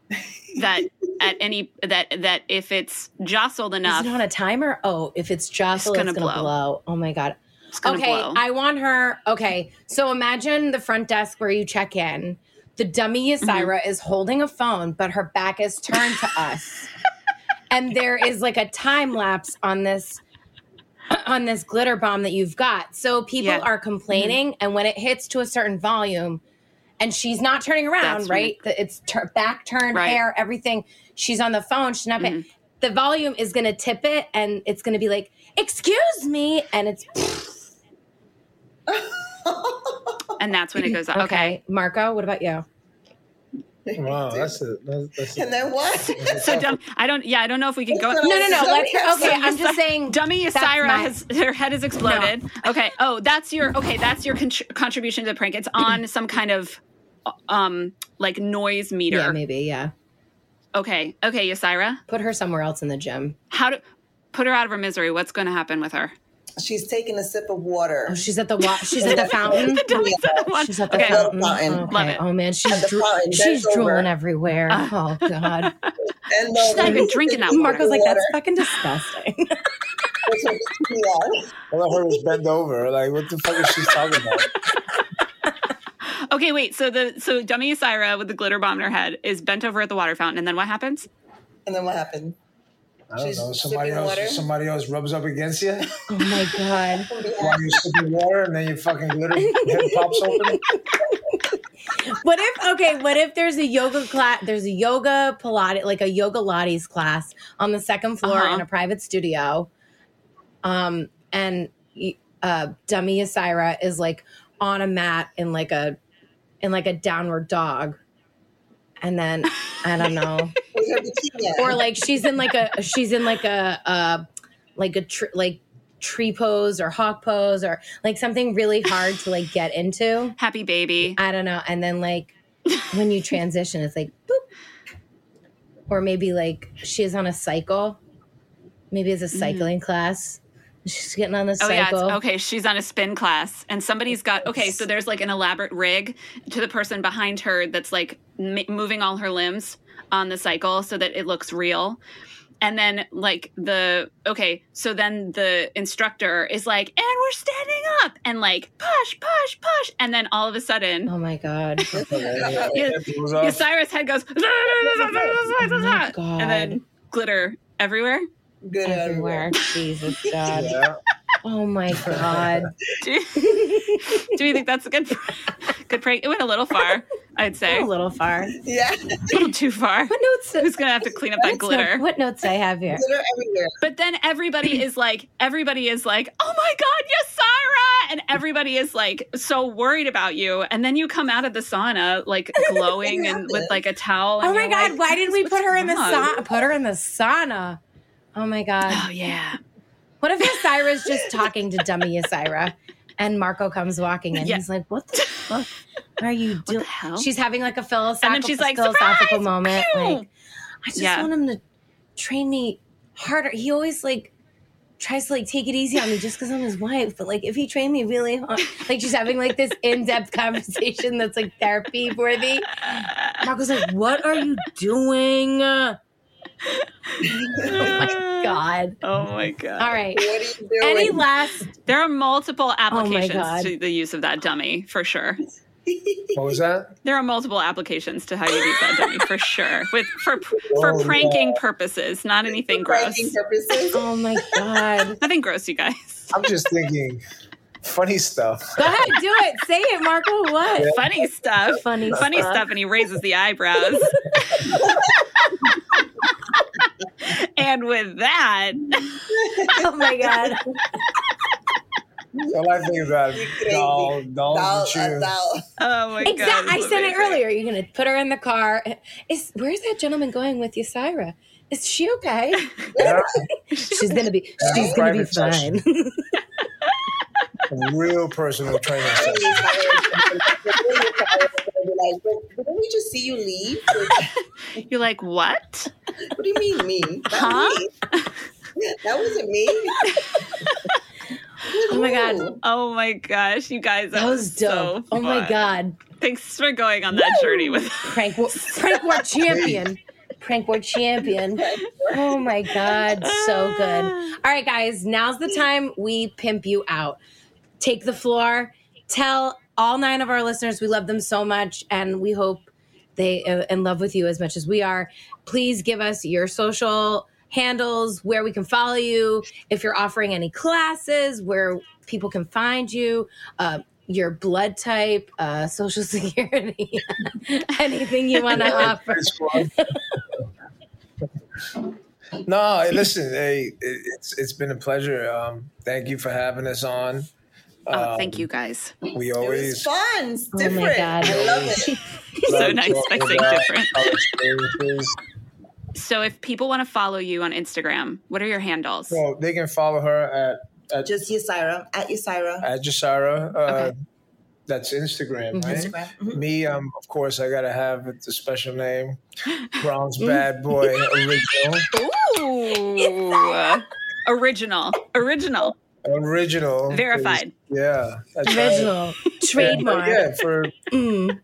That at any that that if it's jostled Is enough, it on a timer? Oh, if it's jostled, it's gonna gonna, blow. blow. Oh my god. it's gonna okay, blow. I want her. Okay, so imagine the front desk where you check in. The dummy Mm-hmm. Is holding a phone, but her back is turned to us, and there is like a time lapse on this on this glitter bomb that you've got. So people Yeah. Mm-hmm. are complaining, and when it hits to a certain volume, and she's not turning around, That's right? The- It's tur back turned, Right. hair, everything. She's on the phone. She's not. Mhm. The volume is going to tip it, and it's going to be like, "Excuse me," and it's and that's when it goes okay. okay. Marco, what about you? Wow, that's a that's, that's a, and then what? So dumb I don't yeah, I don't know if we can go No, no, no. So Let's. yes, Okay, I'm just saying. Dummy That's Ysaira my- has her head has exploded. Okay. Oh, that's your okay. That's your contr contribution to the prank. It's on some kind of um like noise meter. Yeah, maybe. Yeah. Okay. Okay, Ysaira. Put her somewhere else in the gym. How to put her out of her misery? What's going to happen with her? She's taking a sip of water. Oh, she's at the wa- she's at the fountain. She's at the Okay. fountain. Fountain. Okay. Love it. Oh man, she's At dro- she's over. drooling everywhere. oh god. And She's not even drinking that water. Marco's like, that's fucking disgusting. Yeah. all I heard was bend over. Like, what the fuck is she talking about? Okay, wait. So the so dummy Ysaira with the glitter bomb in her head is bent over at the water fountain, and then what happens? And then what happened? I don't She's know. Somebody sipping water? else, somebody else rubs up against you oh my god. while you're sipping water, and then your fucking glitter head pops open. What if okay? What if there's a yoga class? There's a yoga Pilates, like a yoga Lattes class on the second floor Uh-huh. in a private studio. Um, and uh, dummy Ysaira is like on a mat in like a in like a downward dog, and then I don't know, With her bikini or like she's in like a she's in like a uh like a tr- like tree pose or hawk pose or like something really hard to like get into. Happy baby. I don't know. And then like when you transition, it's like boop. Or maybe like she is on a cycle. Maybe it's a cycling class. She's getting on the Oh yeah, cycle. it's, okay. She's on a spin class, and somebody's got okay. So there's like an elaborate rig to the person behind her that's like m- moving all her limbs on the cycle so that it looks real. and then like the okay so then the instructor is like and we're standing up and like push push push and then all of a sudden Oh my god. Yeah. It goes off. Ysaira's head goes Oh and then glitter everywhere Good Everywhere. Jesus God. Yeah. Oh my god. do, do we think that's a good good prank it went a little far i'd say A little far. Yeah. a little too far What notes? who's gonna have to clean up that glitter no- what notes I have here? Glitter everywhere. But then everybody is like, everybody is like, oh my God, yes, Sarah, And everybody is like so worried about you. And then you come out of the sauna like glowing and with like a towel. Oh my god, like, why did we put her in the sauna? Put her in the sauna. Oh my god. Oh yeah. What if Ysaira's just talking to dummy Ysaira and Marco comes walking in? Yeah. He's like, What the fuck are you doing? She's having like a philosophical, and then she's like, philosophical moment. Pew! Like, I just Yeah. want him to train me harder. He always like tries to like take it easy on me just because I'm his wife. But like if he trained me really hard, like she's having like this in-depth conversation that's like therapy worthy. Marco's like, What are you doing? Oh my god. Oh my God. All right. What are you doing? Any last There are multiple Oh applications God. to the use of that dummy for sure. What was that? There are multiple applications to how you use that dummy for sure. With for oh, for Oh, pranking purposes, not anything For gross. pranking purposes. Oh my god. Nothing gross, you guys. I'm just thinking funny stuff. Go ahead, do it. Say it, Marco. What? Funny stuff. Funny, Funny stuff, and he raises the eyebrows. and with that, Oh my god. All I think about is Crazy. doll, Doll, and shoes. doll. oh my god, Exactly. I said it earlier. You're gonna put her in the car. Is where's that gentleman going with Ysaira? Is she okay? Yeah, She's gonna be. Yeah, She's gonna be fine. real personal training session. Like, didn't we just see you leave? You're like, what? What do you mean me? Not Huh? me. That wasn't me. Oh my God. Oh my gosh, you guys, that, That was dope. So oh my god. Thanks for going on that journey with Prank war, prank war champion. Prank war champion. Oh my god, so good. Ah. All right, guys, now's the time we pimp you out. Take the floor. Tell all nine of our listeners we love them so much, and we hope they are in love with you as much as we are. Please give us your social handles, where we can follow you, if you're offering any classes, where people can find you, uh, your blood type, uh, social security, anything you want to offer. No, listen, hey, it- it's it's been a pleasure. Um, thank you for having us on. Oh, Um, thank you guys. We It was always fun. It's Oh my different. God. I love it. So nice by talking saying different. So if people want to follow you on Instagram, what are your handles? So they can follow her at at, Just Ysaira at Ysaira. at Ysaira. Uh, Okay. That's Instagram, right? Instagram. Mhm. Me, um, of course, I gotta have the special name, Bronx Bad Boy Original. Ooh. original. Original. Original. Verified. Yeah. Original trademark. Yeah, for Mm.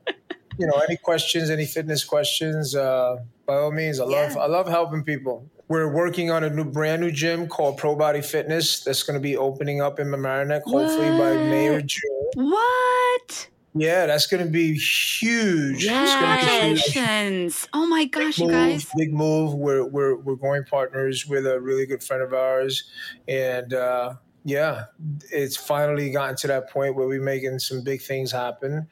you know any questions, any fitness questions, uh, by all means, I love Yeah. I love helping people. We're working on a new brand new gym called Pro Body Fitness that's going to be opening up in Mamaroneck hopefully by May or June. What? Yeah, that's going to be huge. It's gonna be huge. Congratulations. Oh my gosh, you move, guys. big move. We're we're we're going partners with a really good friend of ours, and uh, yeah, it's finally gotten to that point where we're making some big things happen,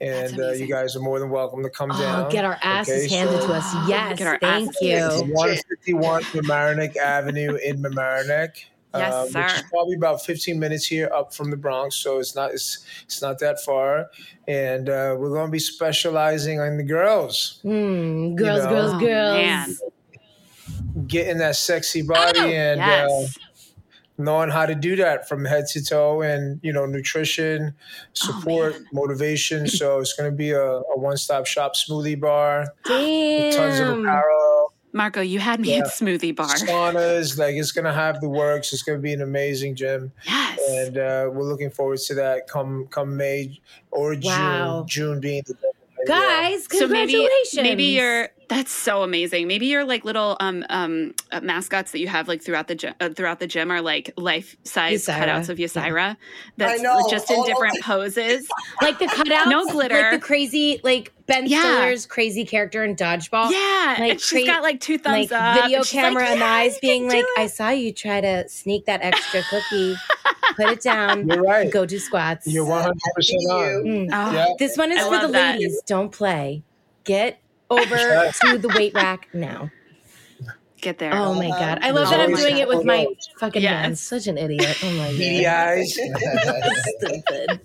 and uh, you guys are more than welcome to come Oh, down. get our asses Okay, handed so- to us. Yes, Get our thank asses you. It's 151 Mamaroneck Avenue in Mamaroneck. Yes, uh, Which is probably about 15 minutes here up from the Bronx, so it's not it's, it's not that far. And uh, we're going to be specializing on the girls, Hmm, girls, know. girls, Oh, girls. getting that sexy body Oh, and uh, yes. Knowing how to do that from head to toe and you know nutrition support Oh, motivation so it's going to be a, a one-stop shop smoothie bar Damn. tons of apparel Marco, you had me Yeah. at smoothie bar. saunas like it's going to have the works it's going to be an amazing gym Yes. and uh, we're looking forward to that come come may or june Wow. june being the Guys, so maybe congratulations. maybe your That's so amazing. Maybe your like little um um uh, mascots that you have like throughout the gym, uh, throughout the gym are like life size cutouts of Ysaira. That's know. just in different poses. Like the cutouts, No glitter. like the crazy, like Ben Yeah. Stiller's crazy character in Dodgeball. yeah, like and she's cra- got like two thumbs like up. video and she's like, camera and the eyes being like, it." I saw you try to sneak that extra cookie, put it down, You're right. go do squats. You're 100 percent on. Mm. Oh, Yeah. This one is I for the that. ladies. Don't play. Get over to the weight rack now. Get there. Oh my god. I love that I'm doing it with my photos. fucking Yes. hands. Such an idiot. Oh my Beady god. eyes. Stupid.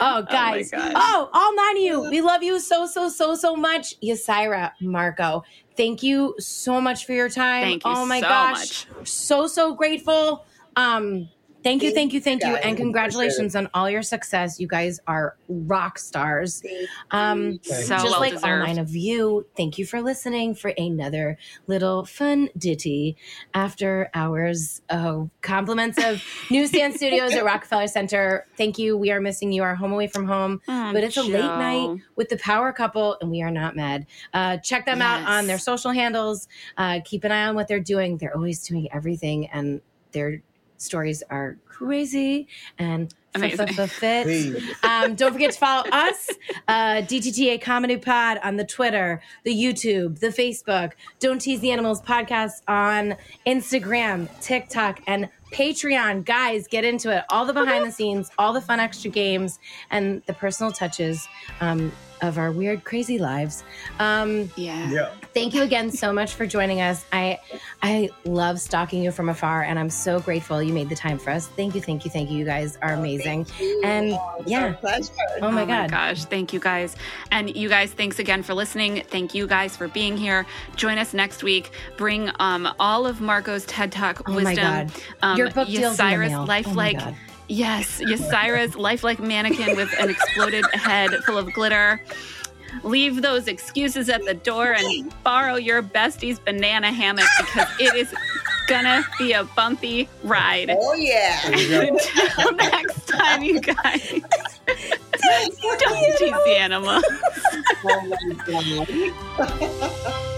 Oh guys. gosh. Oh, all nine of you. We love you so, so, so, so much. Ysaira, Marco. Thank you so much for your time. Thank you oh my so gosh. So, so grateful. Um, thank you, thank you, thank you, and congratulations on all your success. You guys are rock stars. Um, so just well like all nine of you, thank you for listening for another little fun ditty after hours of compliments of Newsstand Studios at Rockefeller Center. Thank you. We are missing you. Our home away from home. Oh, But it's a late night with the power couple, and we are not mad. Uh, check them out on their social handles. Uh, keep an eye on what they're doing. They're always doing everything, and their stories are crazy and fit. Um, don't forget to follow us, uh, DTTA Comedy Pod on the Twitter, the YouTube, the Facebook, Don't Tease the Animals podcast on Instagram, TikTok, and Patreon. Guys, get into it. All the behind the scenes, all the fun extra games, and the personal touches um, of our weird, crazy lives. Um, Yeah. Yeah. thank you again so much for joining us. I I love stalking you from afar, and I'm so grateful you made the time for us. Thank you, thank you, thank you. You guys are amazing. And It's yeah. our pleasure. Oh my god. gosh. Thank you guys. And you guys, thanks again for listening. Thank you guys for being here. Join us next week. Bring um, all of Marco's TED Talk Oh my wisdom. God. Um, Your book deals in the Ysaira's mail. life My like God. Yes, Ysaira's lifelike mannequin with an exploded head full of glitter. Leave those excuses at the door and borrow your bestie's banana hammock because it is gonna be a bumpy ride. Oh yeah. Until next time, you guys. Don't tease the animals. Oh my God.